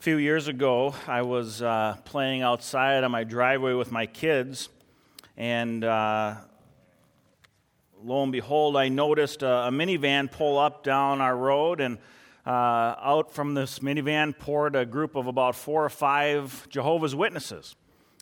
A few years ago, I was uh, playing outside on my driveway with my kids, and uh, lo and behold, I noticed a, a, minivan pull up down our road, and uh, out from this minivan poured a group of about four or five Jehovah's Witnesses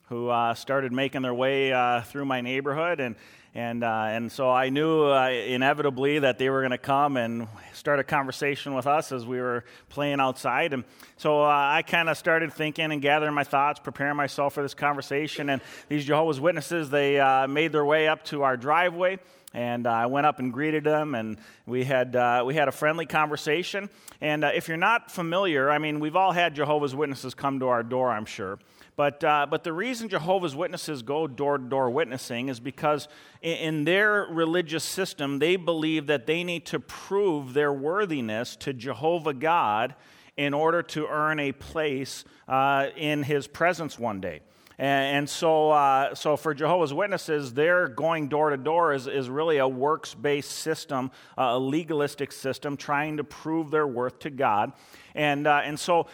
who uh, started making their way uh, through my neighborhood. And and, uh, and so I knew uh, inevitably that they were going to come and start a conversation with us as we were playing outside. And so uh, I kind of started thinking and gathering my thoughts, preparing myself for this conversation. And these Jehovah's Witnesses, they uh, made their way up to our driveway. And uh, I went up and greeted them, and we had, uh, we had a friendly conversation. And if you're not familiar, I mean, we've all had Jehovah's Witnesses come to our door, I'm sure. But, uh, but the reason Jehovah's Witnesses go door to door witnessing is because in, in their religious system, they believe that they need to prove their worthiness to Jehovah God in order to earn a place uh, in his presence one day. And, so, uh, so for Jehovah's Witnesses, their going door to door is, is really a works based system, a legalistic system, trying to prove their worth to God. And, uh, and so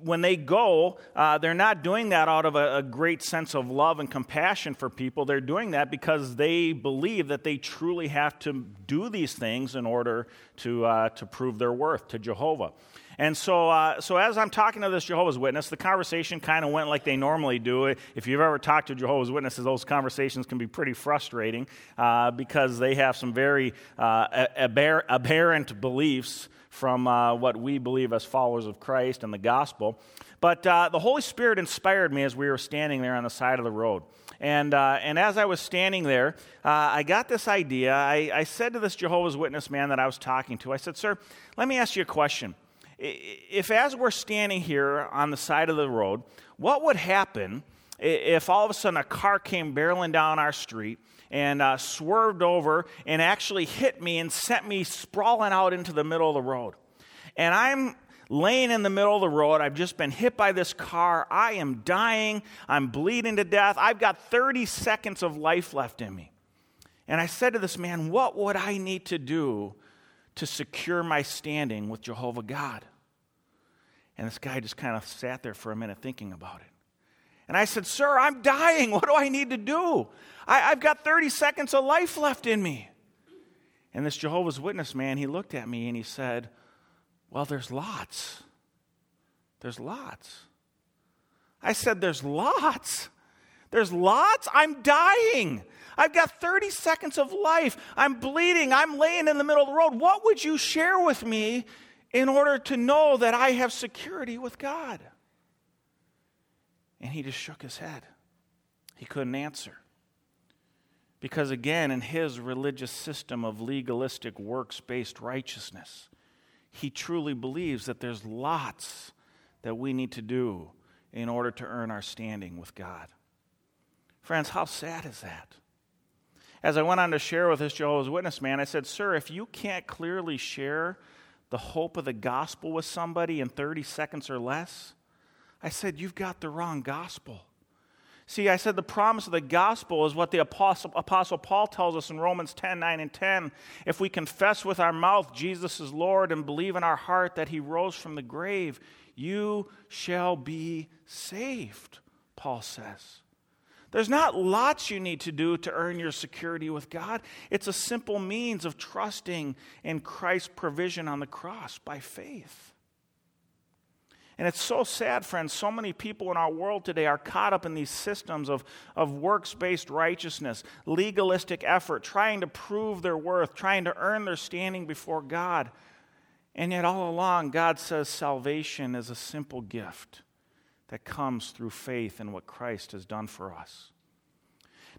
when they go, uh, they're not doing that out of a, a, great sense of love and compassion for people. They're doing that because they believe that they truly have to do these things in order to, uh, to prove their worth to Jehovah. And so, uh, so as I'm talking to this Jehovah's Witness, the conversation kind of went like they normally do. If you've ever talked to Jehovah's Witnesses, those conversations can be pretty frustrating uh, because they have some very uh, aberrant beliefs from uh, what we believe as followers of Christ and the gospel. But uh, the Holy Spirit inspired me as we were standing there on the side of the road. And, uh, and as I was standing there, I got this idea. I, I said to this Jehovah's Witness man that I was talking to, I said, Sir, let me ask you a question if as we're standing here on the side of the road, what would happen if all of a sudden a car came barreling down our street and uh, swerved over and actually hit me and sent me sprawling out into the middle of the road? And I'm laying in the middle of the road. I've just been hit by this car. I am dying. I'm bleeding to death. I've got 30 seconds of life left in me. And I said to this man, What would I need to do to secure my standing with Jehovah God. And this guy just kind of sat there for a minute thinking about it. And I said, Sir, I'm dying. What do I need to do? I, have got 30 seconds of life left in me. And this Jehovah's Witness man, he looked at me and he said, Well, there's lots. There's lots. I said, There's lots. There's lots. I'm dying. I've got 30 seconds of life. I'm bleeding. I'm laying in the middle of the road. What would you share with me in order to know that I have security with God? And he just shook his head. He couldn't answer. Because again, in his religious system of legalistic works based righteousness, he truly believes that there's lots that we need to do in order to earn our standing with God. Friends, how sad is that? As I went on to share with this Jehovah's Witness man, I said, Sir, if you can't clearly share the hope of the gospel with somebody in 30 seconds or less, I said, You've got the wrong gospel. See, I said the promise of the gospel is what the Apostle, Apostle Paul tells us in Romans 10 9 and 10. If we confess with our mouth Jesus is Lord and believe in our heart that he rose from the grave, you shall be saved, Paul says. There's not lots you need to do to earn your security with God. It's a simple means of trusting in Christ's provision on the cross by faith. And it's so sad, friends. So many people in our world today are caught up in these systems of, of works based righteousness, legalistic effort, trying to prove their worth, trying to earn their standing before God. And yet, all along, God says salvation is a simple gift that comes through faith in what Christ has done for us.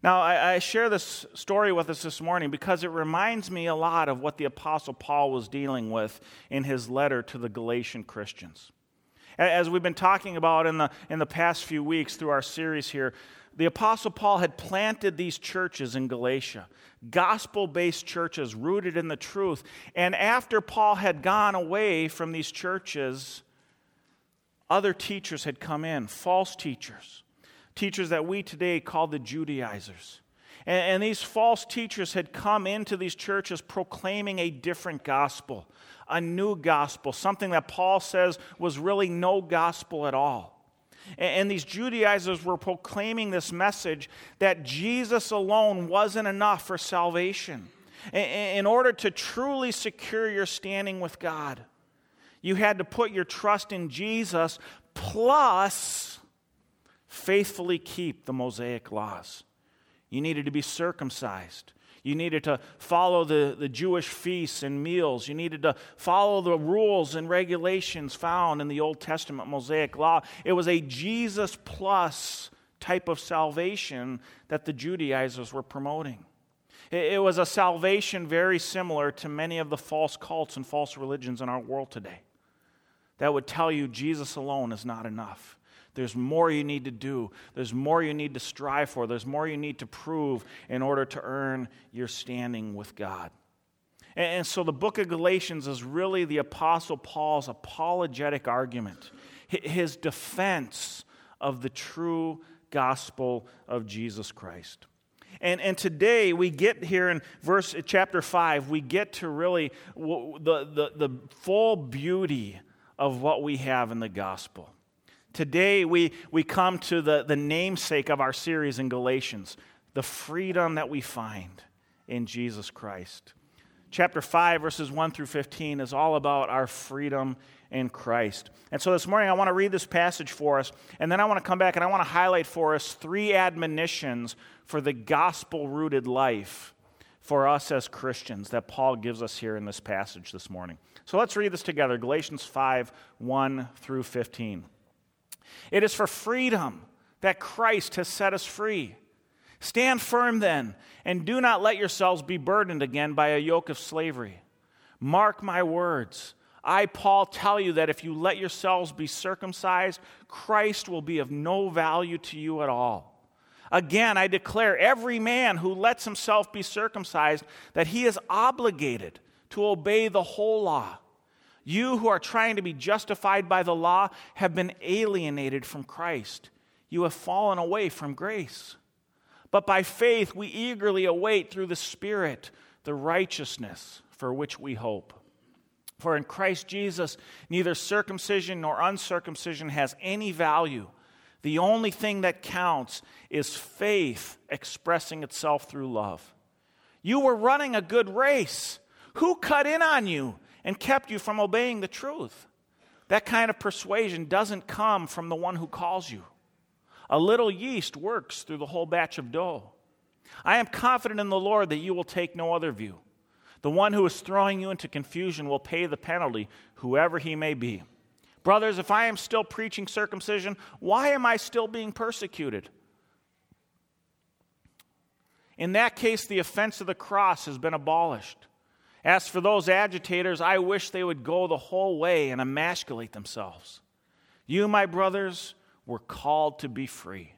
Now, I, I, share this story with us this morning because it reminds me a lot of what the Apostle Paul was dealing with in his letter to the Galatian Christians. As we've been talking about in the, in the past few weeks through our series here, the Apostle Paul had planted these churches in Galatia, gospel based churches rooted in the truth. And after Paul had gone away from these churches, other teachers had come in, false teachers, teachers that we today call the Judaizers. And, these false teachers had come into these churches proclaiming a different gospel, a new gospel, something that Paul says was really no gospel at all. And, these Judaizers were proclaiming this message that Jesus alone wasn't enough for salvation. In order to truly secure your standing with God, you had to put your trust in Jesus plus faithfully keep the Mosaic laws. You needed to be circumcised. You needed to follow the, the Jewish feasts and meals. You needed to follow the rules and regulations found in the Old Testament Mosaic law. It was a Jesus plus type of salvation that the Judaizers were promoting. It, it was a salvation very similar to many of the false cults and false religions in our world today that would tell you Jesus alone is not enough. There's more you need to do. There's more you need to strive for. There's more you need to prove in order to earn your standing with God. And, so the book of Galatians is really the Apostle Paul's apologetic argument, his defense of the true gospel of Jesus Christ. And, and today we get here in verse chapter 5, we get to really the, the, the full beauty of what we have in the gospel. Today, we, we come to the, the namesake of our series in Galatians the freedom that we find in Jesus Christ. Chapter 5, verses 1 through 15, is all about our freedom in Christ. And so this morning, I want to read this passage for us, and then I want to come back and I want to highlight for us three admonitions for the gospel rooted life for us as Christians that Paul gives us here in this passage this morning. So let's read this together Galatians 5 1 through 15. It is for freedom that Christ has set us free. Stand firm then, and do not let yourselves be burdened again by a yoke of slavery. Mark my words. I, Paul, tell you that if you let yourselves be circumcised, Christ will be of no value to you at all. Again, I declare every man who lets himself be circumcised that he is obligated to obey the whole law. You who are trying to be justified by the law have been alienated from Christ. You have fallen away from grace. But by faith, we eagerly await through the Spirit the righteousness for which we hope. For in Christ Jesus, neither circumcision nor uncircumcision has any value. The only thing that counts is faith expressing itself through love. You were running a good race. Who cut in on you? and kept you from obeying the truth. That kind of persuasion doesn't come from the one who calls you. A little yeast works through the whole batch of dough. I am confident in the Lord that you will take no other view. The one who is throwing you into confusion will pay the penalty, whoever he may be. Brothers, if I am still preaching circumcision, why am I still being persecuted? In that case, the offense of the cross has been abolished. As for those agitators, I wish they would go the whole way and emasculate themselves. You, my brothers, were called to be free.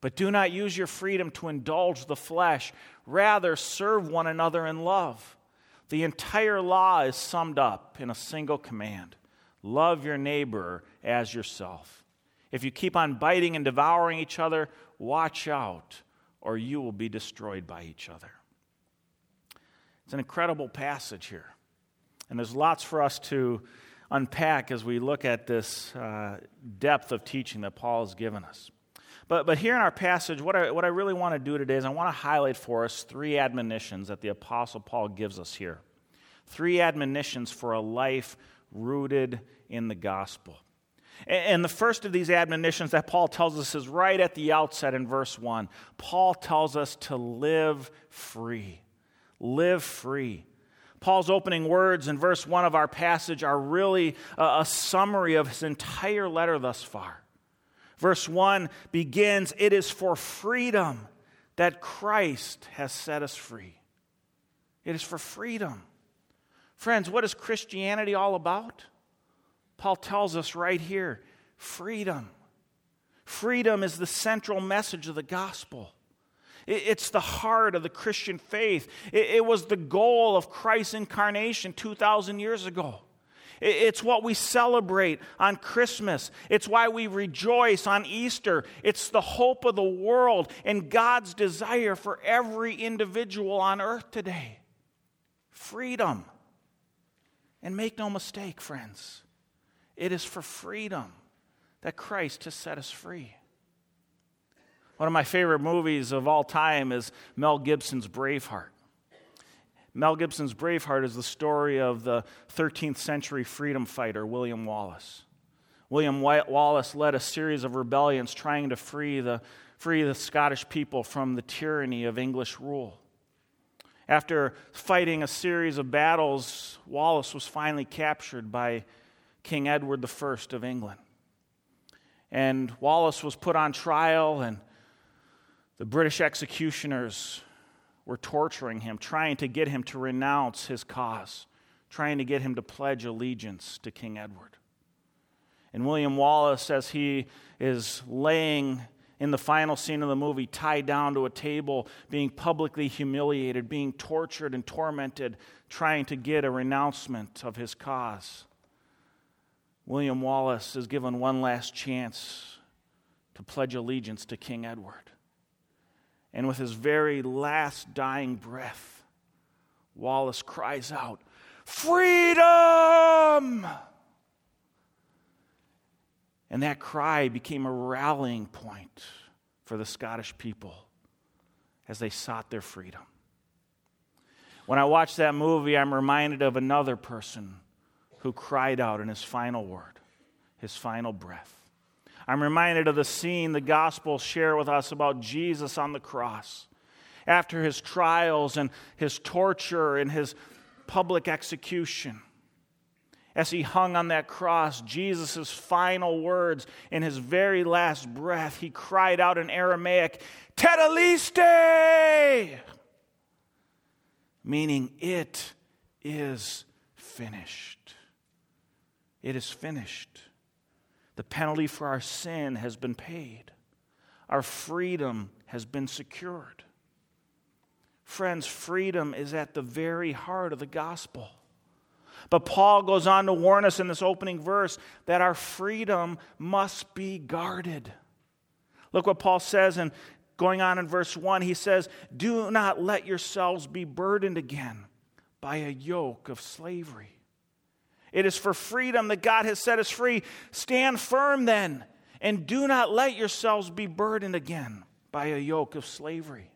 But do not use your freedom to indulge the flesh. Rather, serve one another in love. The entire law is summed up in a single command love your neighbor as yourself. If you keep on biting and devouring each other, watch out, or you will be destroyed by each other. It's an incredible passage here. And there's lots for us to unpack as we look at this uh, depth of teaching that Paul has given us. But, but here in our passage, what I, what I really want to do today is I want to highlight for us three admonitions that the Apostle Paul gives us here. Three admonitions for a life rooted in the gospel. And the first of these admonitions that Paul tells us is right at the outset in verse 1. Paul tells us to live free live free. Paul's opening words in verse 1 of our passage are really a, summary of his entire letter thus far. Verse 1 begins It is for freedom that Christ has set us free. It is for freedom. Friends, what is Christianity all about? Paul tells us right here freedom. Freedom is the central message of the gospel. It's the heart of the Christian faith. It was the goal of Christ's incarnation 2,000 years ago. It's what we celebrate on Christmas. It's why we rejoice on Easter. It's the hope of the world and God's desire for every individual on earth today. Freedom. And make no mistake, friends, it is for freedom that Christ has set us free. One of my favorite movies of all time is Mel Gibson's Braveheart. Mel Gibson's Braveheart is the story of the 13th century freedom fighter, William Wallace. William Wallace led a series of rebellions trying to free the, free the Scottish people from the tyranny of English rule. After fighting a series of battles, Wallace was finally captured by King Edward I of England. And Wallace was put on trial, and the British executioners were torturing him, trying to get him to renounce his cause, trying to get him to pledge allegiance to King Edward. And William Wallace, as he is laying in the final scene of the movie, tied down to a table, being publicly humiliated, being tortured and tormented, trying to get a renouncement of his cause. William Wallace is given one last chance to pledge allegiance to King Edward. And with his very last dying breath, Wallace cries out, Freedom! And that cry became a rallying point for the Scottish people as they sought their freedom. When I watch that movie, I'm reminded of another person who cried out in his final word, his final breath. I'm reminded of the scene the Gospels share with us about Jesus on the cross. After his trials and his torture and his public execution, as he hung on that cross, Jesus' final words in his very last breath, he cried out in Aramaic, Tetelestai! Meaning, it is finished. It is finished. The penalty for our sin has been paid, our freedom has been secured. Friends, freedom is at the very heart of the gospel. But Paul goes on to warn us in this opening verse that our freedom must be guarded. Look what Paul says in going on in verse 1. He says, Do not let yourselves be burdened again by a yoke of slavery. It is for freedom that God has set us free. Stand firm then, and do not let yourselves be burdened again by a yoke of slavery.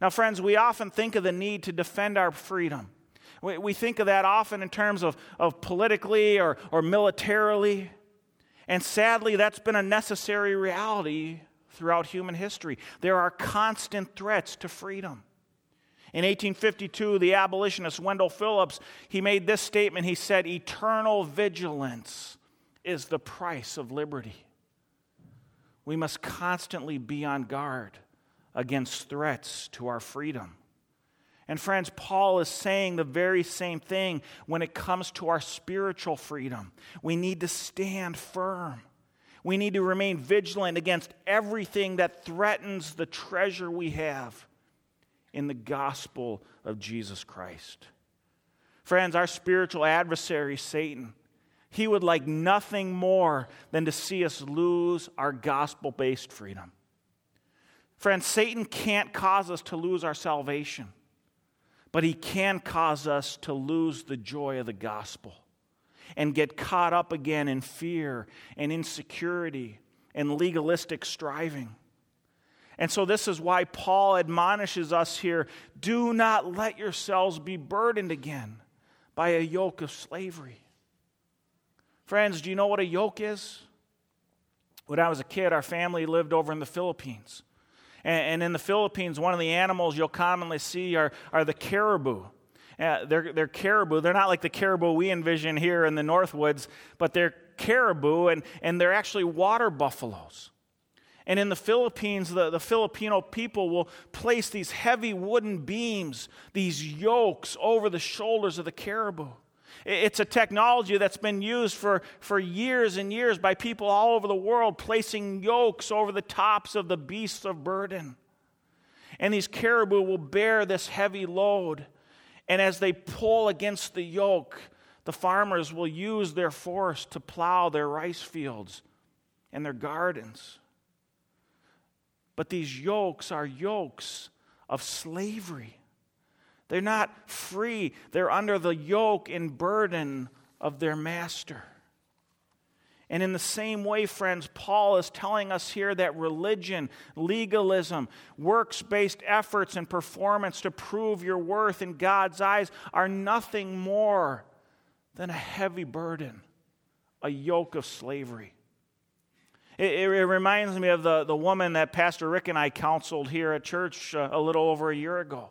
Now, friends, we often think of the need to defend our freedom. We, we think of that often in terms of, of politically or, or militarily. And sadly, that's been a necessary reality throughout human history. There are constant threats to freedom. In 1852, the abolitionist Wendell Phillips, he made this statement. He said, "Eternal vigilance is the price of liberty." We must constantly be on guard against threats to our freedom. And friends, Paul is saying the very same thing when it comes to our spiritual freedom. We need to stand firm. We need to remain vigilant against everything that threatens the treasure we have in the gospel of Jesus Christ. Friends, our spiritual adversary, Satan, he would like nothing more than to see us lose our gospel based freedom. Friends, Satan can't cause us to lose our salvation, but he can cause us to lose the joy of the gospel and get caught up again in fear and insecurity and legalistic striving. And so, this is why Paul admonishes us here do not let yourselves be burdened again by a yoke of slavery. Friends, do you know what a yoke is? When I was a kid, our family lived over in the Philippines. And, in the Philippines, one of the animals you'll commonly see are, are the caribou. Uh, they're, they're caribou. They're not like the caribou we envision here in the Northwoods, but they're caribou, and, and they're actually water buffaloes. And in the Philippines, the, the Filipino people will place these heavy wooden beams, these yokes over the shoulders of the caribou. It's a technology that's been used for, for years and years by people all over the world, placing yokes over the tops of the beasts of burden. And these caribou will bear this heavy load. And as they pull against the yoke, the farmers will use their force to plow their rice fields and their gardens. But these yokes are yokes of slavery. They're not free, they're under the yoke and burden of their master. And in the same way, friends, Paul is telling us here that religion, legalism, works based efforts, and performance to prove your worth in God's eyes are nothing more than a heavy burden, a yoke of slavery. It, it, it reminds me of the, the woman that Pastor Rick and I counseled here at church uh, a little over a year ago.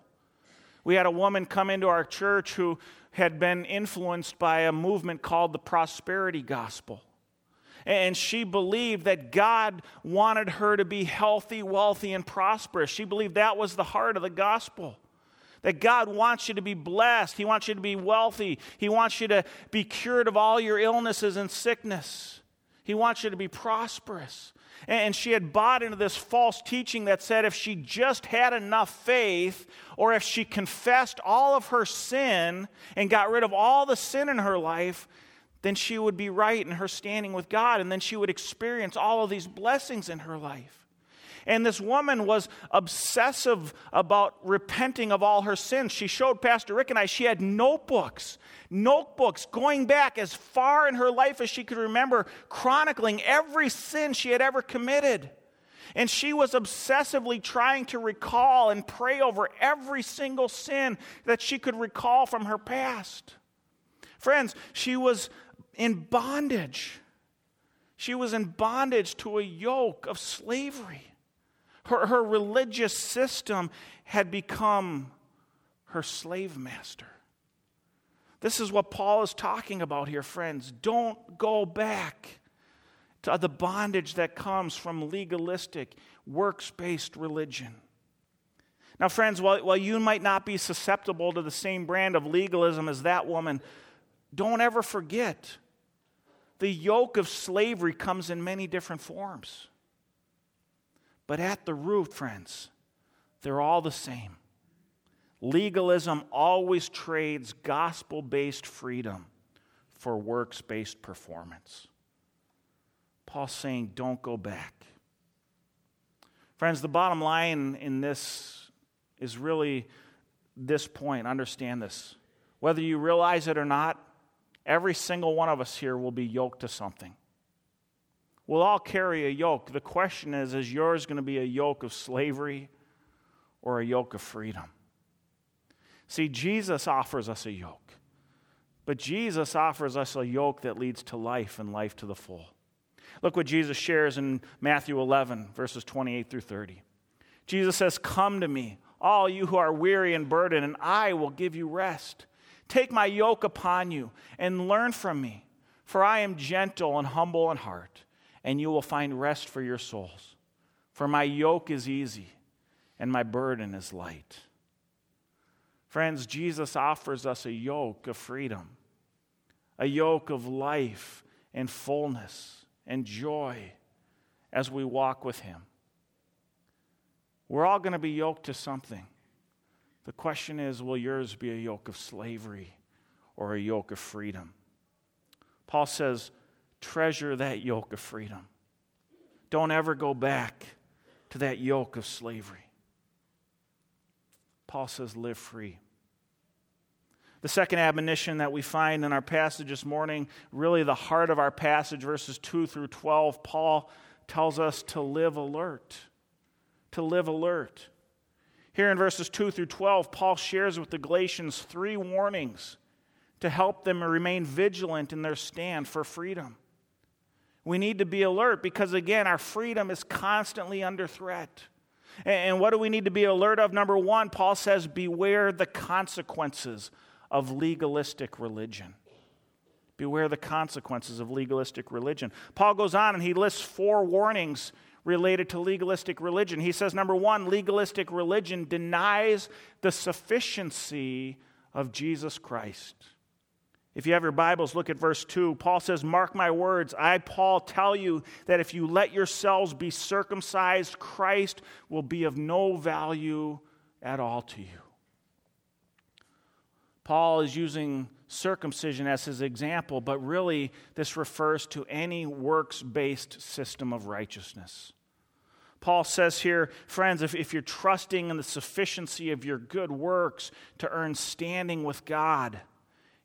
We had a woman come into our church who had been influenced by a movement called the prosperity gospel. And she believed that God wanted her to be healthy, wealthy, and prosperous. She believed that was the heart of the gospel. That God wants you to be blessed. He wants you to be wealthy. He wants you to be cured of all your illnesses and sickness. He wants you to be prosperous. And she had bought into this false teaching that said if she just had enough faith, or if she confessed all of her sin and got rid of all the sin in her life, then she would be right in her standing with God, and then she would experience all of these blessings in her life. And this woman was obsessive about repenting of all her sins. She showed Pastor Rick and I, she had notebooks, notebooks going back as far in her life as she could remember, chronicling every sin she had ever committed. And she was obsessively trying to recall and pray over every single sin that she could recall from her past. Friends, she was in bondage. She was in bondage to a yoke of slavery. Her, her religious system had become her slave master. This is what Paul is talking about here, friends. Don't go back to the bondage that comes from legalistic, works based religion. Now, friends, while, while you might not be susceptible to the same brand of legalism as that woman, don't ever forget the yoke of slavery comes in many different forms. But at the root, friends, they're all the same. Legalism always trades gospel based freedom for works based performance. Paul's saying, don't go back. Friends, the bottom line in this is really this point. Understand this. Whether you realize it or not, every single one of us here will be yoked to something. We'll all carry a yoke. The question is is yours going to be a yoke of slavery or a yoke of freedom? See, Jesus offers us a yoke, but Jesus offers us a yoke that leads to life and life to the full. Look what Jesus shares in Matthew 11, verses 28 through 30. Jesus says, Come to me, all you who are weary and burdened, and I will give you rest. Take my yoke upon you and learn from me, for I am gentle and humble in heart and you will find rest for your souls. For my yoke is easy and my burden is light. Friends, Jesus offers us a yoke of freedom, a yoke of life and fullness and joy as we walk with Him. We're all going to be yoked to something. The question is will yours be a yoke of slavery or a yoke of freedom? Paul says, treasure that yoke of freedom. Don't ever go back to that yoke of slavery. Paul says, live free. The second admonition that we find in our passage this morning, really the heart of our passage, verses 2 through 12, Paul tells us to live alert. To live alert. Here in verses 2 through 12, Paul shares with the Galatians three warnings to help them remain vigilant in their stand for freedom. We need to be alert because, again, our freedom is constantly under threat. And what do we need to be alert of? Number one, Paul says, beware the consequences of legalistic religion. Beware the consequences of legalistic religion. Paul goes on and he lists four warnings related to legalistic religion. He says, number one, legalistic religion denies the sufficiency of Jesus Christ. If you have your Bibles, look at verse 2. Paul says, Mark my words. I, Paul, tell you that if you let yourselves be circumcised, Christ will be of no value at all to you. Paul is using circumcision as his example, but really this refers to any works based system of righteousness. Paul says here, friends, if, if you're trusting in the sufficiency of your good works to earn standing with God,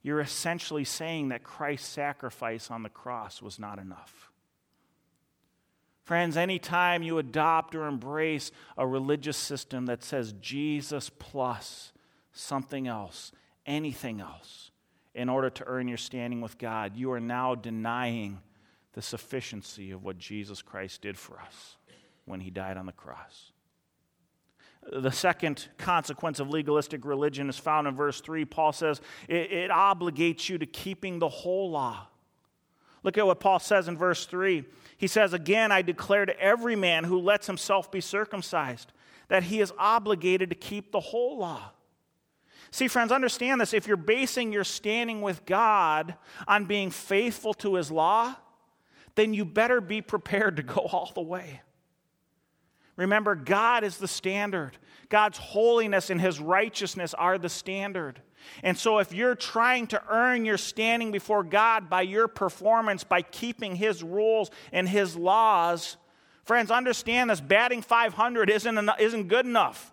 you're essentially saying that Christ's sacrifice on the cross was not enough. Friends, anytime you adopt or embrace a religious system that says Jesus plus something else, anything else, in order to earn your standing with God, you are now denying the sufficiency of what Jesus Christ did for us when he died on the cross. The second consequence of legalistic religion is found in verse 3. Paul says it, it, obligates you to keeping the whole law. Look at what Paul says in verse 3. He says, Again, I declare to every man who lets himself be circumcised that he is obligated to keep the whole law. See, friends, understand this. If you're basing your standing with God on being faithful to his law, then you better be prepared to go all the way. Remember, God is the standard. God's holiness and his righteousness are the standard. And so, if you're trying to earn your standing before God by your performance, by keeping his rules and his laws, friends, understand this batting 500 isn't, isn't good enough.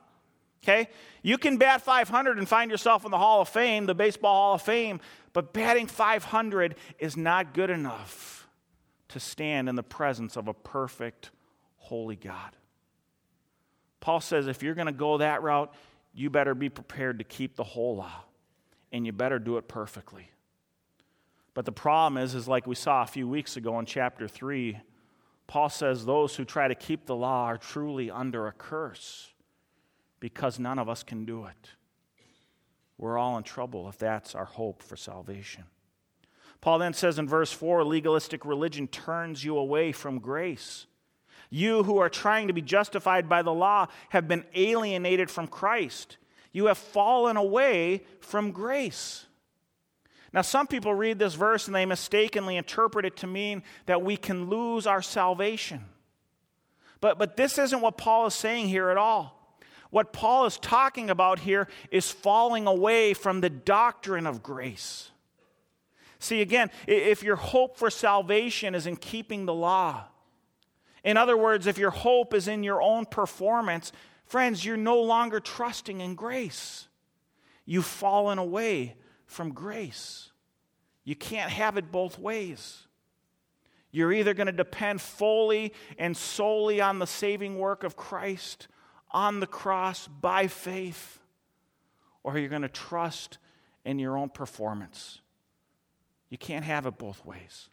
Okay? You can bat 500 and find yourself in the Hall of Fame, the Baseball Hall of Fame, but batting 500 is not good enough to stand in the presence of a perfect, holy God. Paul says if you're going to go that route, you better be prepared to keep the whole law, and you better do it perfectly. But the problem is, is like we saw a few weeks ago in chapter 3, Paul says those who try to keep the law are truly under a curse because none of us can do it. We're all in trouble if that's our hope for salvation. Paul then says in verse 4 legalistic religion turns you away from grace. You who are trying to be justified by the law have been alienated from Christ. You have fallen away from grace. Now, some people read this verse and they mistakenly interpret it to mean that we can lose our salvation. But, but this isn't what Paul is saying here at all. What Paul is talking about here is falling away from the doctrine of grace. See, again, if your hope for salvation is in keeping the law, in other words, if your hope is in your own performance, friends, you're no longer trusting in grace. You've fallen away from grace. You can't have it both ways. You're either going to depend fully and solely on the saving work of Christ on the cross by faith, or you're going to trust in your own performance. You can't have it both ways.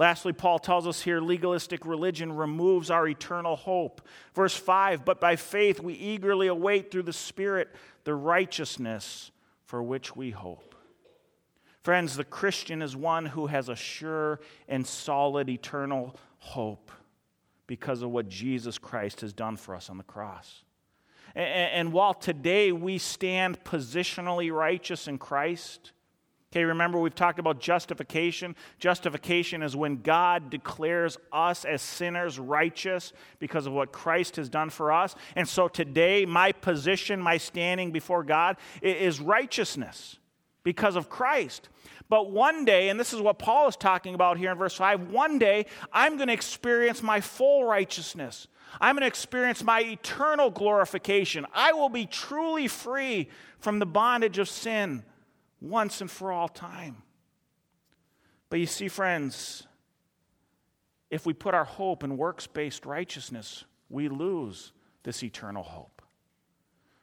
Lastly, Paul tells us here legalistic religion removes our eternal hope. Verse 5 But by faith we eagerly await through the Spirit the righteousness for which we hope. Friends, the Christian is one who has a sure and solid eternal hope because of what Jesus Christ has done for us on the cross. And, while today we stand positionally righteous in Christ, Okay, remember we've talked about justification. Justification is when God declares us as sinners righteous because of what Christ has done for us. And so today, my position, my standing before God is righteousness because of Christ. But one day, and this is what Paul is talking about here in verse 5 one day I'm going to experience my full righteousness. I'm going to experience my eternal glorification. I will be truly free from the bondage of sin once and for all time. But you see, friends, if we put our hope in works based righteousness, we lose this eternal hope.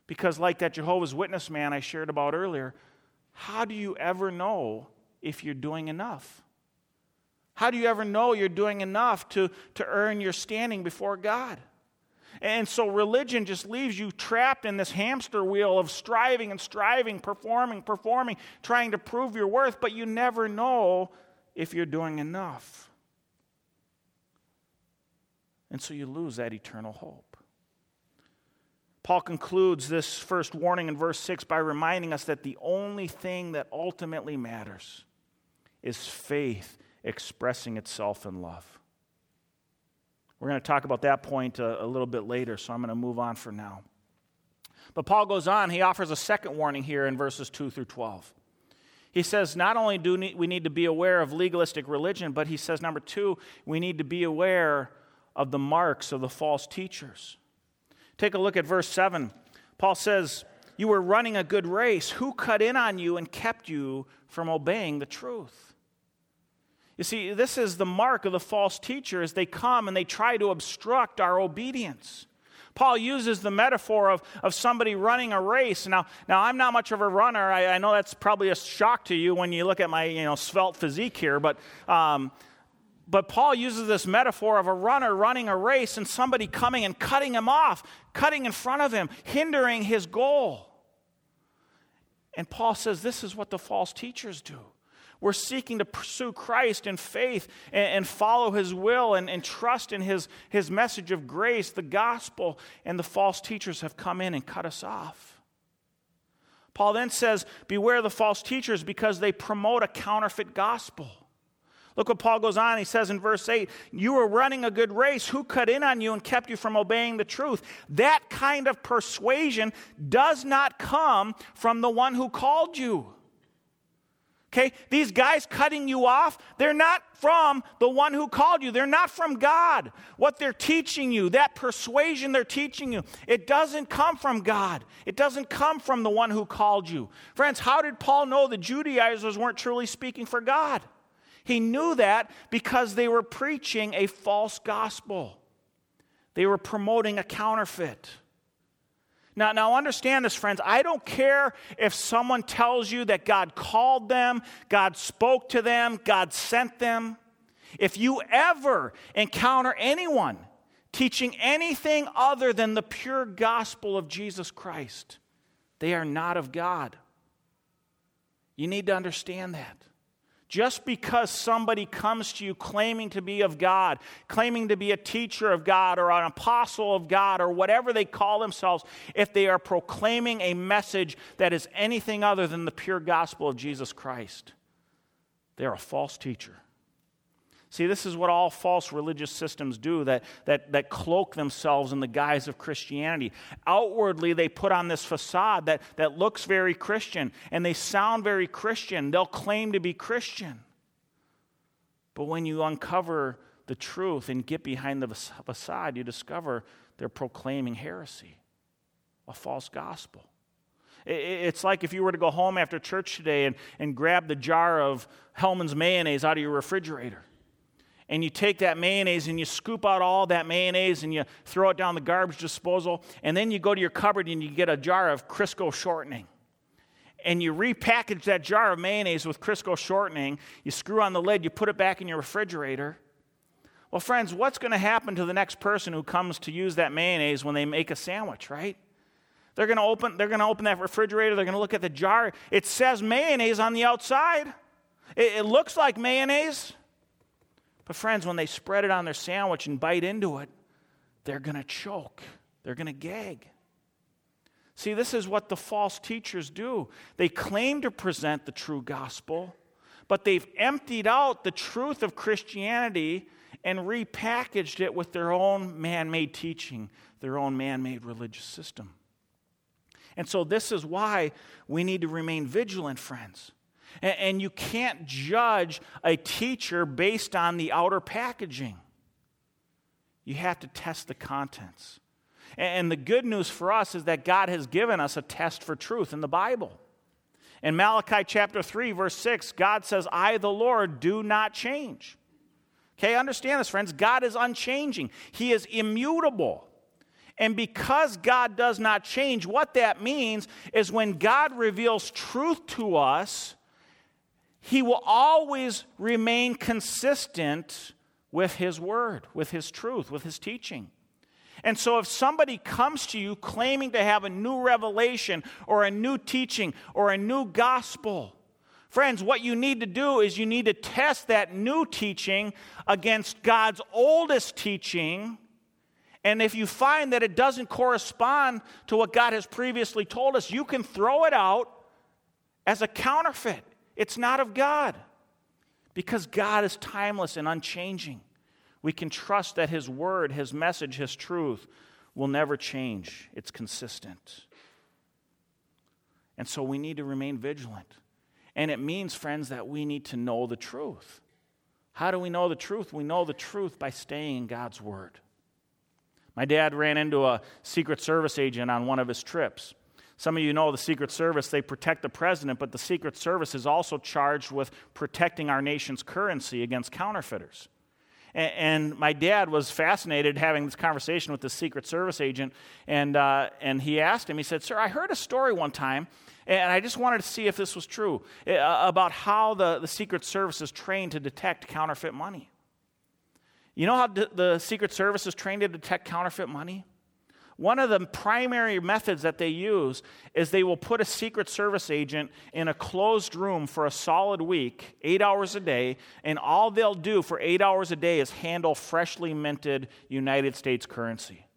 Because, like that Jehovah's Witness man I shared about earlier, how do you ever know if you're doing enough? How do you ever know you're doing enough to, to earn your standing before God? And so religion just leaves you trapped in this hamster wheel of striving and striving, performing, performing, trying to prove your worth, but you never know if you're doing enough. And so you lose that eternal hope. Paul concludes this first warning in verse 6 by reminding us that the only thing that ultimately matters is faith expressing itself in love. We're going to talk about that point a, a little bit later, so I'm going to move on for now. But Paul goes on, he offers a second warning here in verses 2 through 12. He says not only do we need to be aware of legalistic religion, but he says, number two, we need to be aware of the marks of the false teachers. Take a look at verse 7. Paul says, You were running a good race. Who cut in on you and kept you from obeying the truth? You see, this is the mark of the false teacher as they come and they try to obstruct our obedience. Paul uses the metaphor of, of somebody running a race. Now, now, I'm not much of a runner. I, I know that's probably a shock to you when you look at my you know, svelte physique here, but, um, but Paul uses this metaphor of a runner running a race and somebody coming and cutting him off, cutting in front of him, hindering his goal. And Paul says this is what the false teachers do. We're seeking to pursue Christ in faith and, and follow his will and, and trust in his, his message of grace, the gospel, and the false teachers have come in and cut us off. Paul then says, Beware the false teachers because they promote a counterfeit gospel. Look what Paul goes on. He says in verse 8, You were running a good race. Who cut in on you and kept you from obeying the truth? That kind of persuasion does not come from the one who called you. Okay, these guys cutting you off, they're not from the one who called you. They're not from God. What they're teaching you, that persuasion they're teaching you, it doesn't come from God. It doesn't come from the one who called you. Friends, how did Paul know the Judaizers weren't truly speaking for God? He knew that because they were preaching a false gospel, they were promoting a counterfeit. Now, now understand this, friends. I don't care if someone tells you that God called them, God spoke to them, God sent them. If you ever encounter anyone teaching anything other than the pure gospel of Jesus Christ, they are not of God. You need to understand that. Just because somebody comes to you claiming to be of God, claiming to be a teacher of God or an apostle of God or whatever they call themselves, if they are proclaiming a message that is anything other than the pure gospel of Jesus Christ, they're a false teacher. See, this is what all false religious systems do that, that, that cloak themselves in the guise of Christianity. Outwardly, they put on this facade that, that looks very Christian and they sound very Christian. They'll claim to be Christian. But when you uncover the truth and get behind the facade, you discover they're proclaiming heresy, a false gospel. It's like if you were to go home after church today and, and grab the jar of Hellmann's mayonnaise out of your refrigerator and you take that mayonnaise and you scoop out all that mayonnaise and you throw it down the garbage disposal, and then you go to your cupboard and you get a jar of Crisco shortening. And you repackage that jar of mayonnaise with Crisco shortening, you screw on the lid, you put it back in your refrigerator. Well, friends, what's going to happen to the next person who comes to use that mayonnaise when they make a sandwich, right? They're going to open, they're going to open that refrigerator, they're going to look at the jar. It says mayonnaise on the outside. It, it looks like mayonnaise. But, friends, when they spread it on their sandwich and bite into it, they're going to choke, they're going to gag. See, this is what the false teachers do. They claim to present the true gospel, but they've emptied out the truth of Christianity and repackaged it with their own man made teaching, their own man made religious system. And so, this is why we need to remain vigilant, friends. And you can't judge a teacher based on the outer packaging. You have to test the contents. And the good news for us is that God has given us a test for truth in the Bible. In Malachi chapter 3, verse 6, God says, I, the Lord, do not change. Okay, understand this, friends. God is unchanging, He is immutable. And because God does not change, what that means is when God reveals truth to us, he will always remain consistent with his word, with his truth, with his teaching. And so, if somebody comes to you claiming to have a new revelation or a new teaching or a new gospel, friends, what you need to do is you need to test that new teaching against God's oldest teaching. And if you find that it doesn't correspond to what God has previously told us, you can throw it out as a counterfeit. It's not of God. Because God is timeless and unchanging. We can trust that His word, His message, His truth will never change. It's consistent. And so we need to remain vigilant. And it means, friends, that we need to know the truth. How do we know the truth? We know the truth by staying in God's Word. My dad ran into a Secret Service agent on one of his trips. Some of you know the Secret Service, they protect the president, but the Secret Service is also charged with protecting our nation's currency against counterfeiters. And, my dad was fascinated having this conversation with the Secret Service agent, and, uh, and he asked him, he said, Sir, I heard a story one time, and I just wanted to see if this was true, about how the, the Secret Service is trained to detect counterfeit money. You know how the Secret Service is trained to detect counterfeit money? One of the primary methods that they use is they will put a Secret Service agent in a closed room for a solid week, eight hours a day, and all they'll do for eight hours a day is handle freshly minted United States currency.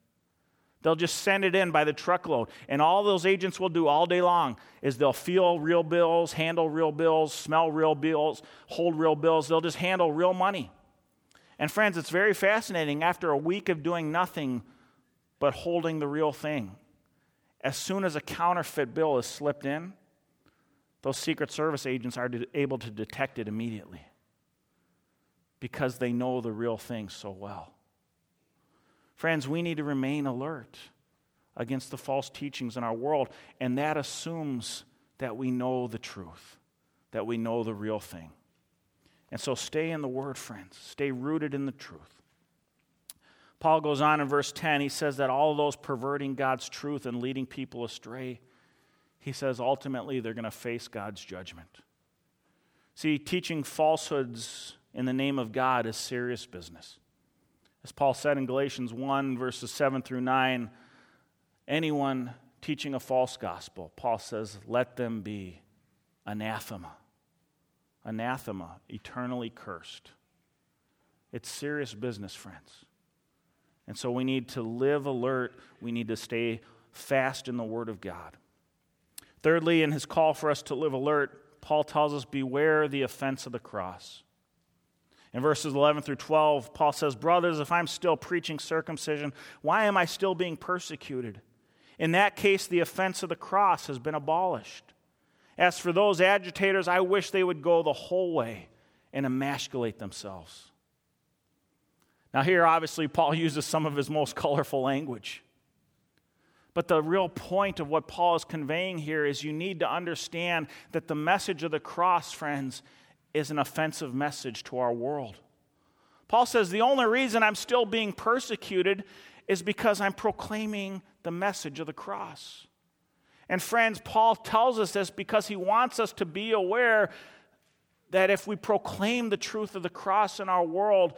They'll just send it in by the truckload. And all those agents will do all day long is they'll feel real bills, handle real bills, smell real bills, hold real bills. They'll just handle real money. And friends, it's very fascinating after a week of doing nothing but holding the real thing. As soon as a counterfeit bill is slipped in, those Secret Service agents are able to detect it immediately because they know the real thing so well. Friends, we need to remain alert against the false teachings in our world, and that assumes that we know the truth, that we know the real thing. And so stay in the Word, friends. Stay rooted in the truth. Paul goes on in verse 10, he says that all those perverting God's truth and leading people astray, he says ultimately they're going to face God's judgment. See, teaching falsehoods in the name of God is serious business. As Paul said in Galatians 1, verses 7 through 9, anyone teaching a false gospel, Paul says, let them be anathema anathema, eternally cursed. It's serious business, friends. And so we need to live alert. We need to stay fast in the Word of God. Thirdly, in his call for us to live alert, Paul tells us, Beware the offense of the cross. In verses 11 through 12, Paul says, Brothers, if I'm still preaching circumcision, why am I still being persecuted? In that case, the offense of the cross has been abolished. As for those agitators, I wish they would go the whole way and emasculate themselves. Now, here, obviously, Paul uses some of his most colorful language. But the real point of what Paul is conveying here is you need to understand that the message of the cross, friends, is an offensive message to our world. Paul says the only reason I'm still being persecuted is because I'm proclaiming the message of the cross. And friends, Paul tells us this because he wants us to be aware that if we proclaim the truth of the cross in our world,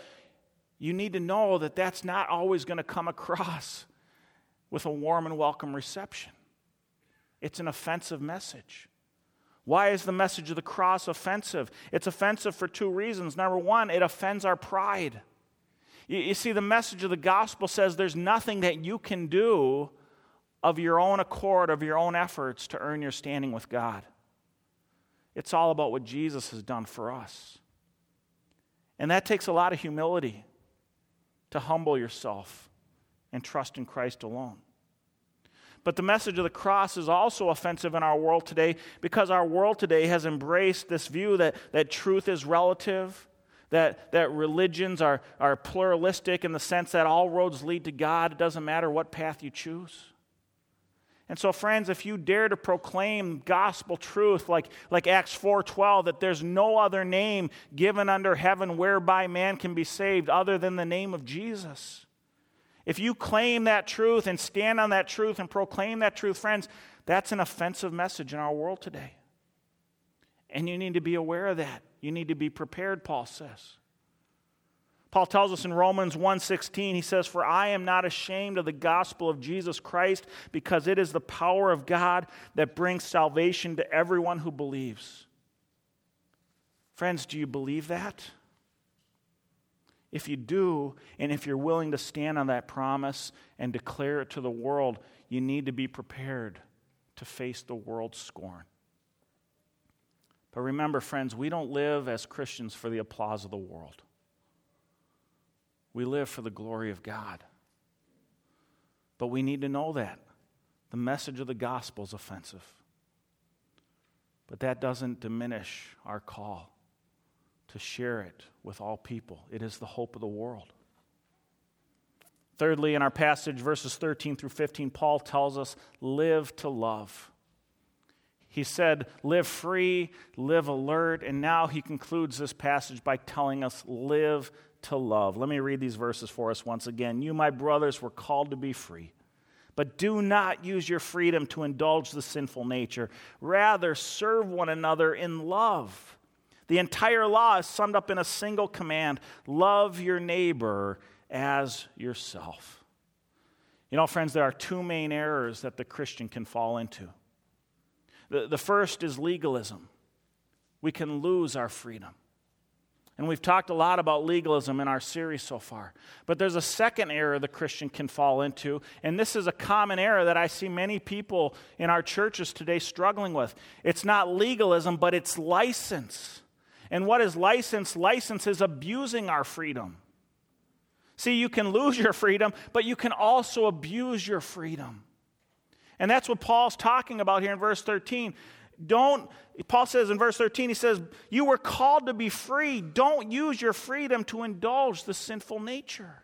you need to know that that's not always going to come across with a warm and welcome reception. It's an offensive message. Why is the message of the cross offensive? It's offensive for two reasons. Number one, it offends our pride. You, you, see, the message of the gospel says there's nothing that you can do of your own accord, of your own efforts to earn your standing with God. It's all about what Jesus has done for us. And that takes a lot of humility to humble yourself and trust in Christ alone. But the message of the cross is also offensive in our world today because our world today has embraced this view that, that truth is relative, that, that religions are, are pluralistic in the sense that all roads lead to God. It doesn't matter what path you choose. And so, friends, if you dare to proclaim gospel truth like, like Acts 4:12, that there's no other name given under heaven whereby man can be saved other than the name of Jesus. If you claim that truth and stand on that truth and proclaim that truth, friends, that's an offensive message in our world today. And you need to be aware of that. You need to be prepared, Paul says. Paul tells us in Romans 1:16 he says for I am not ashamed of the gospel of Jesus Christ because it is the power of God that brings salvation to everyone who believes. Friends, do you believe that? If you do, and if you're willing to stand on that promise and declare it to the world, you need to be prepared to face the world's scorn. But remember, friends, we don't live as Christians for the applause of the world. We live for the glory of God. But we need to know that. The message of the gospel is offensive. But that doesn't diminish our call to share it with all people. It is the hope of the world. Thirdly, in our passage, verses 13 through 15, Paul tells us live to love. He said, live free, live alert, and now he concludes this passage by telling us, live to love. Let me read these verses for us once again. You, my brothers, were called to be free, but do not use your freedom to indulge the sinful nature. Rather, serve one another in love. The entire law is summed up in a single command love your neighbor as yourself. You know, friends, there are two main errors that the Christian can fall into. The, the first is legalism. We can lose our freedom. And we've talked a lot about legalism in our series so far. But there's a second error the Christian can fall into, and this is a common error that I see many people in our churches today struggling with. It's not legalism, but it's license. And what is license? License is abusing our freedom. See, you can lose your freedom, but you can also abuse your freedom. And that's what Paul's talking about here in verse 13. Don't, Paul says in verse 13, he says, You were called to be free. Don't use your freedom to indulge the sinful nature.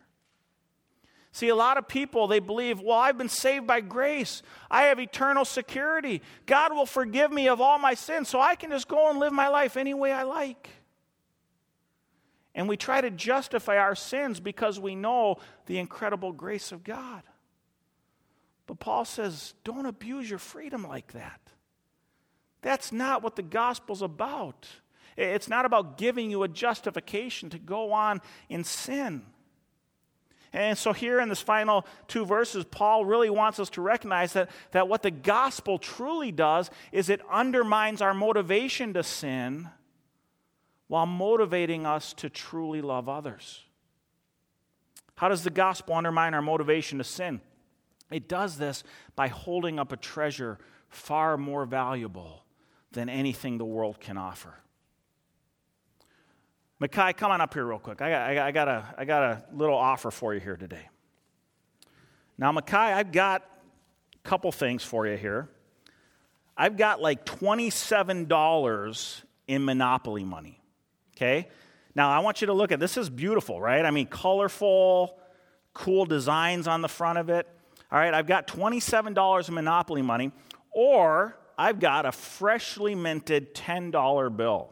See, a lot of people, they believe, well, I've been saved by grace. I have eternal security. God will forgive me of all my sins, so I can just go and live my life any way I like. And we try to justify our sins because we know the incredible grace of God. But Paul says, don't abuse your freedom like that. That's not what the gospel's about. It's not about giving you a justification to go on in sin. And so, here in this final two verses, Paul really wants us to recognize that, that what the gospel truly does is it undermines our motivation to sin while motivating us to truly love others. How does the gospel undermine our motivation to sin? It does this by holding up a treasure far more valuable than anything the world can offer. Mackay, come on up here real quick. I got, I, got, a, I got a little offer for you here today. Now, Mackay, I've got a couple things for you here. I've got like $27 in Monopoly money. Okay? Now, I want you to look at this is beautiful, right? I mean, colorful, cool designs on the front of it. All right, I've got $27 in Monopoly money, or I've got a freshly minted $10 bill.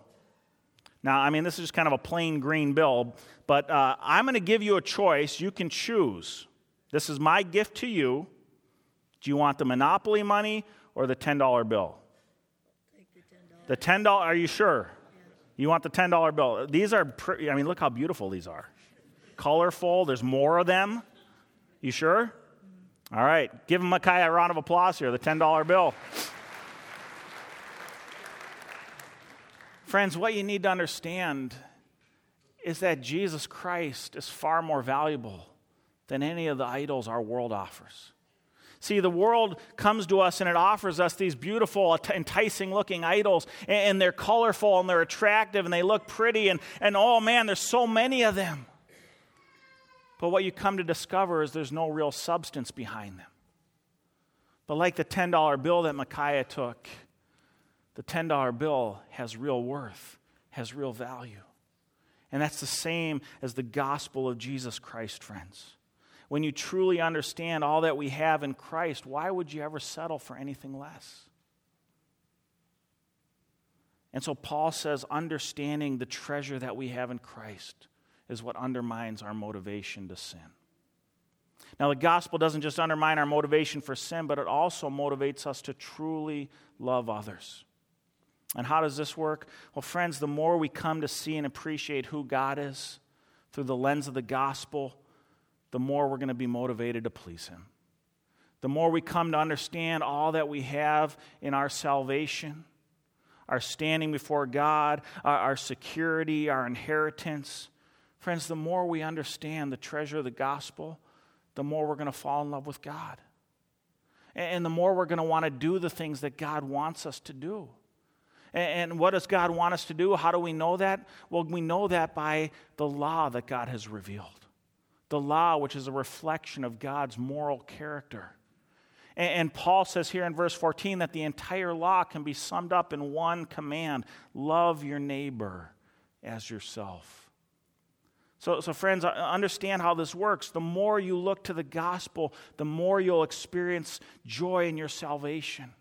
Now, I mean, this is just kind of a plain green bill, but uh, I'm going to give you a choice. You can choose. This is my gift to you. Do you want the Monopoly money or the $10 bill? the $10. The $10, are you sure? You want the $10 bill. These are, pretty, I mean, look how beautiful these are. Colorful, there's more of them. You sure? All right, give Mackay a round of applause here, the $10 bill. Friends, what you need to understand is that Jesus Christ is far more valuable than any of the idols our world offers. See, the world comes to us and it offers us these beautiful, enticing looking idols, and they're colorful and they're attractive and they look pretty, and, and oh man, there's so many of them. But what you come to discover is there's no real substance behind them. But like the $10 bill that Micaiah took, the $10 bill has real worth, has real value. And that's the same as the gospel of Jesus Christ, friends. When you truly understand all that we have in Christ, why would you ever settle for anything less? And so Paul says, understanding the treasure that we have in Christ is what undermines our motivation to sin. Now, the gospel doesn't just undermine our motivation for sin, but it also motivates us to truly love others. And how does this work? Well, friends, the more we come to see and appreciate who God is through the lens of the gospel, the more we're going to be motivated to please Him. The more we come to understand all that we have in our salvation, our standing before God, our, security, our inheritance, Friends, the more we understand the treasure of the gospel, the more we're going to fall in love with God. And the more we're going to want to do the things that God wants us to do. And what does God want us to do? How do we know that? Well, we know that by the law that God has revealed. The law, which is a reflection of God's moral character. And, Paul says here in verse 14 that the entire law can be summed up in one command love your neighbor as yourself. So, so, friends, uh, understand how this works. The more you look to the gospel, the more you'll experience joy in your salvation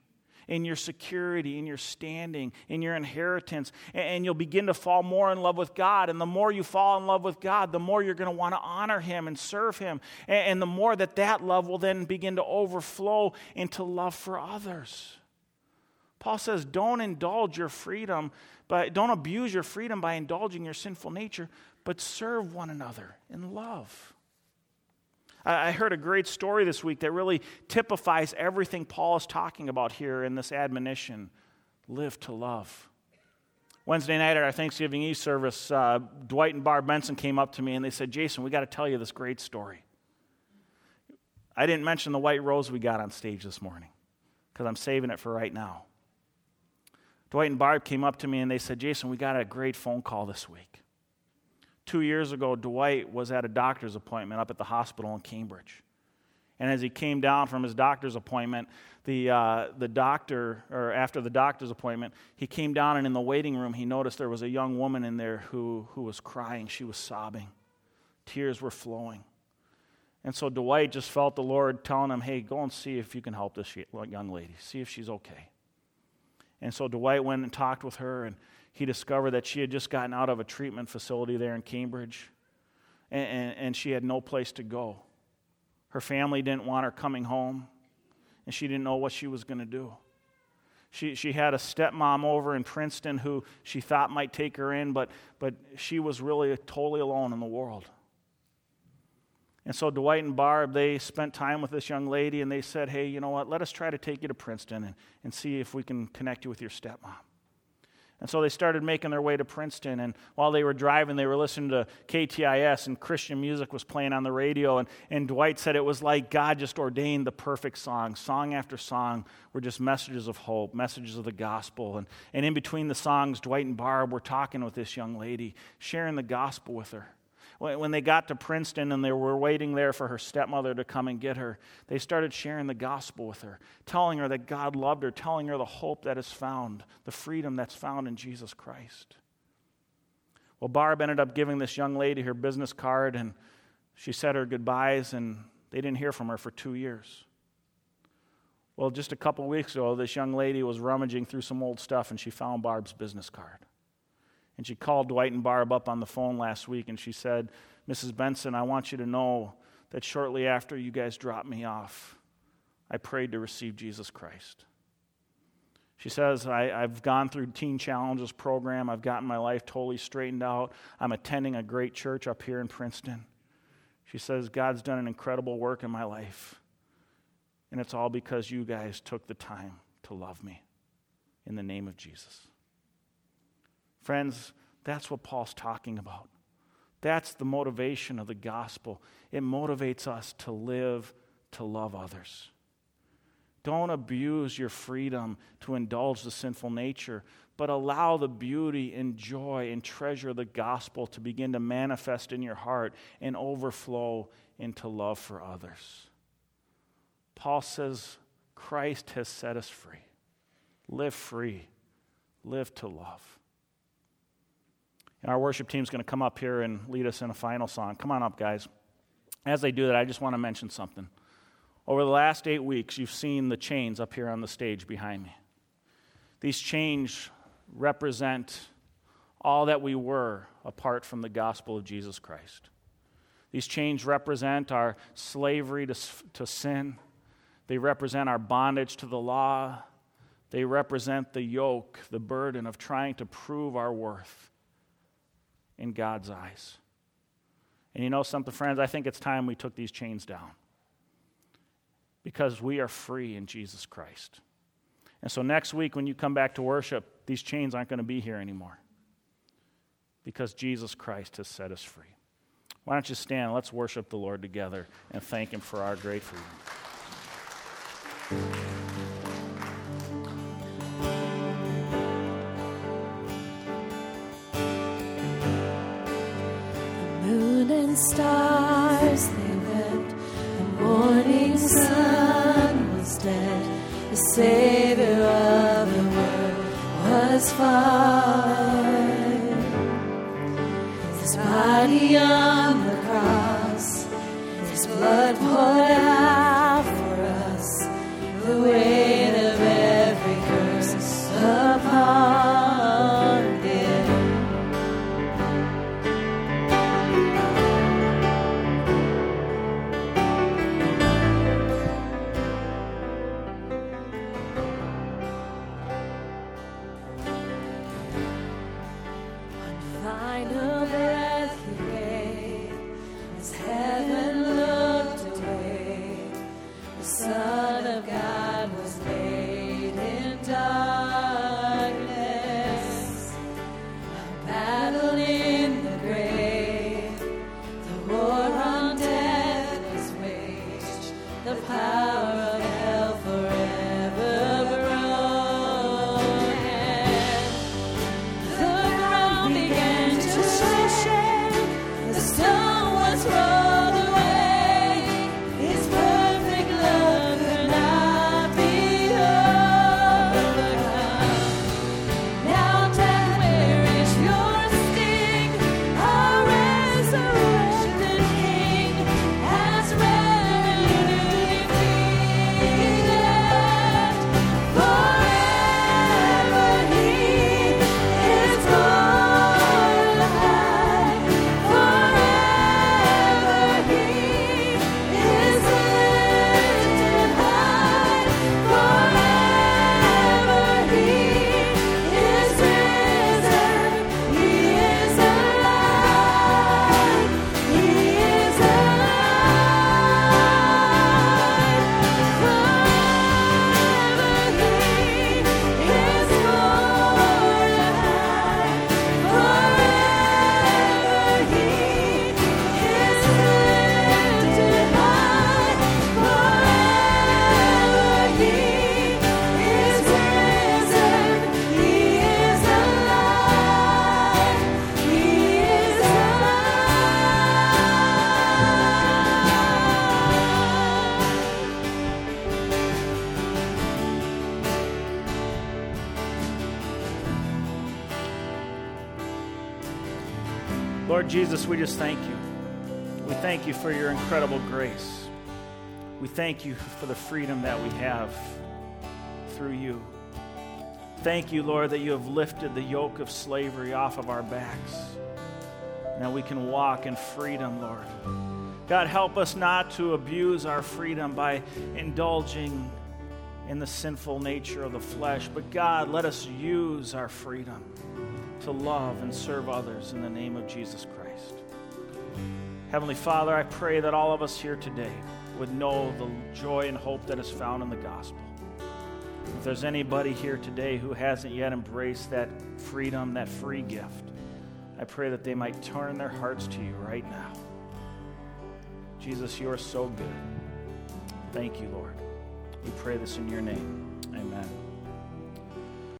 in your security, in your standing, in your inheritance. And you'll begin to fall more in love with God. And the more you fall in love with God, the more you're going to want to honor Him and serve Him. And the more that that love will then begin to overflow into love for others. Paul says, don't indulge your freedom, but don't abuse your freedom by indulging your sinful nature, but serve one another in love. I heard a great story this week that really typifies everything Paul is talking about here in this admonition live to love. Wednesday night at our Thanksgiving Eve service, uh, Dwight and Barb Benson came up to me and they said, Jason, we got to tell you this great story. I didn't mention the white rose we got on stage this morning because I'm saving it for right now. Dwight and Barb came up to me and they said, Jason, we got a great phone call this week. Two years ago, Dwight was at a doctor's appointment up at the hospital in Cambridge. And as he came down from his doctor's appointment, the, uh, the doctor, or after the doctor's appointment, he came down and in the waiting room, he noticed there was a young woman in there who, who was crying. She was sobbing, tears were flowing. And so Dwight just felt the Lord telling him, hey, go and see if you can help this young lady, see if she's okay. And so Dwight went and talked with her, and he discovered that she had just gotten out of a treatment facility there in Cambridge, and, and, and she had no place to go. Her family didn't want her coming home, and she didn't know what she was going to do. She, she had a stepmom over in Princeton who she thought might take her in, but, but she was really totally alone in the world. And so Dwight and Barb, they spent time with this young lady and they said, hey, you know what, let us try to take you to Princeton and, and see if we can connect you with your stepmom. And so they started making their way to Princeton. And while they were driving, they were listening to KTIS, and Christian music was playing on the radio. And, and Dwight said it was like God just ordained the perfect song. Song after song were just messages of hope, messages of the gospel. And, and in between the songs, Dwight and Barb were talking with this young lady, sharing the gospel with her. When they got to Princeton and they were waiting there for her stepmother to come and get her, they started sharing the gospel with her, telling her that God loved her, telling her the hope that is found, the freedom that's found in Jesus Christ. Well, Barb ended up giving this young lady her business card and she said her goodbyes, and they didn't hear from her for two years. Well, just a couple weeks ago, this young lady was rummaging through some old stuff and she found Barb's business card. And she called Dwight and Barb up on the phone last week and she said, Mrs. Benson, I want you to know that shortly after you guys dropped me off, I prayed to receive Jesus Christ. She says, I, have gone through Teen Challenges program. I've gotten my life totally straightened out. I'm attending a great church up here in Princeton. She says, God's done an incredible work in my life. And it's all because you guys took the time to love me in the name of Jesus. Friends, that's what Paul's talking about. That's the motivation of the gospel. It motivates us to live to love others. Don't abuse your freedom to indulge the sinful nature, but allow the beauty and joy and treasure of the gospel to begin to manifest in your heart and overflow into love for others. Paul says, Christ has set us free. Live free, live to love. And our worship team is going to come up here and lead us in a final song. Come on up, guys. As they do that, I just want to mention something. Over the last eight weeks, you've seen the chains up here on the stage behind me. These chains represent all that we were apart from the gospel of Jesus Christ. These chains represent our slavery to, to sin, they represent our bondage to the law, they represent the yoke, the burden of trying to prove our worth in God's eyes. And you know something, friends? I think it's time we took these chains down because we are free in Jesus Christ. And so next week, when you come back to worship, these chains aren't going to be here anymore because Jesus Christ has set us free. Why don't you stand? Let's worship the Lord together and thank Him for our great freedom. Savior of the world was found. His body on the cross, His blood poured out just thank you. We thank you for your incredible grace. We thank you for the freedom that we have through you. Thank you, Lord, that you have lifted the yoke of slavery off of our backs. Now we can walk in freedom, Lord. God, help us not to abuse our freedom by indulging in the sinful nature of the flesh, but God, let us use our freedom to love and serve others in the name of Jesus Christ. Heavenly Father, I pray that all of us here today would know the joy and hope that is found in the gospel. If there's anybody here today who hasn't yet embraced that freedom, that free gift, I pray that they might turn their hearts to you right now. Jesus, you are so good. Thank you, Lord. We pray this in your name. Amen.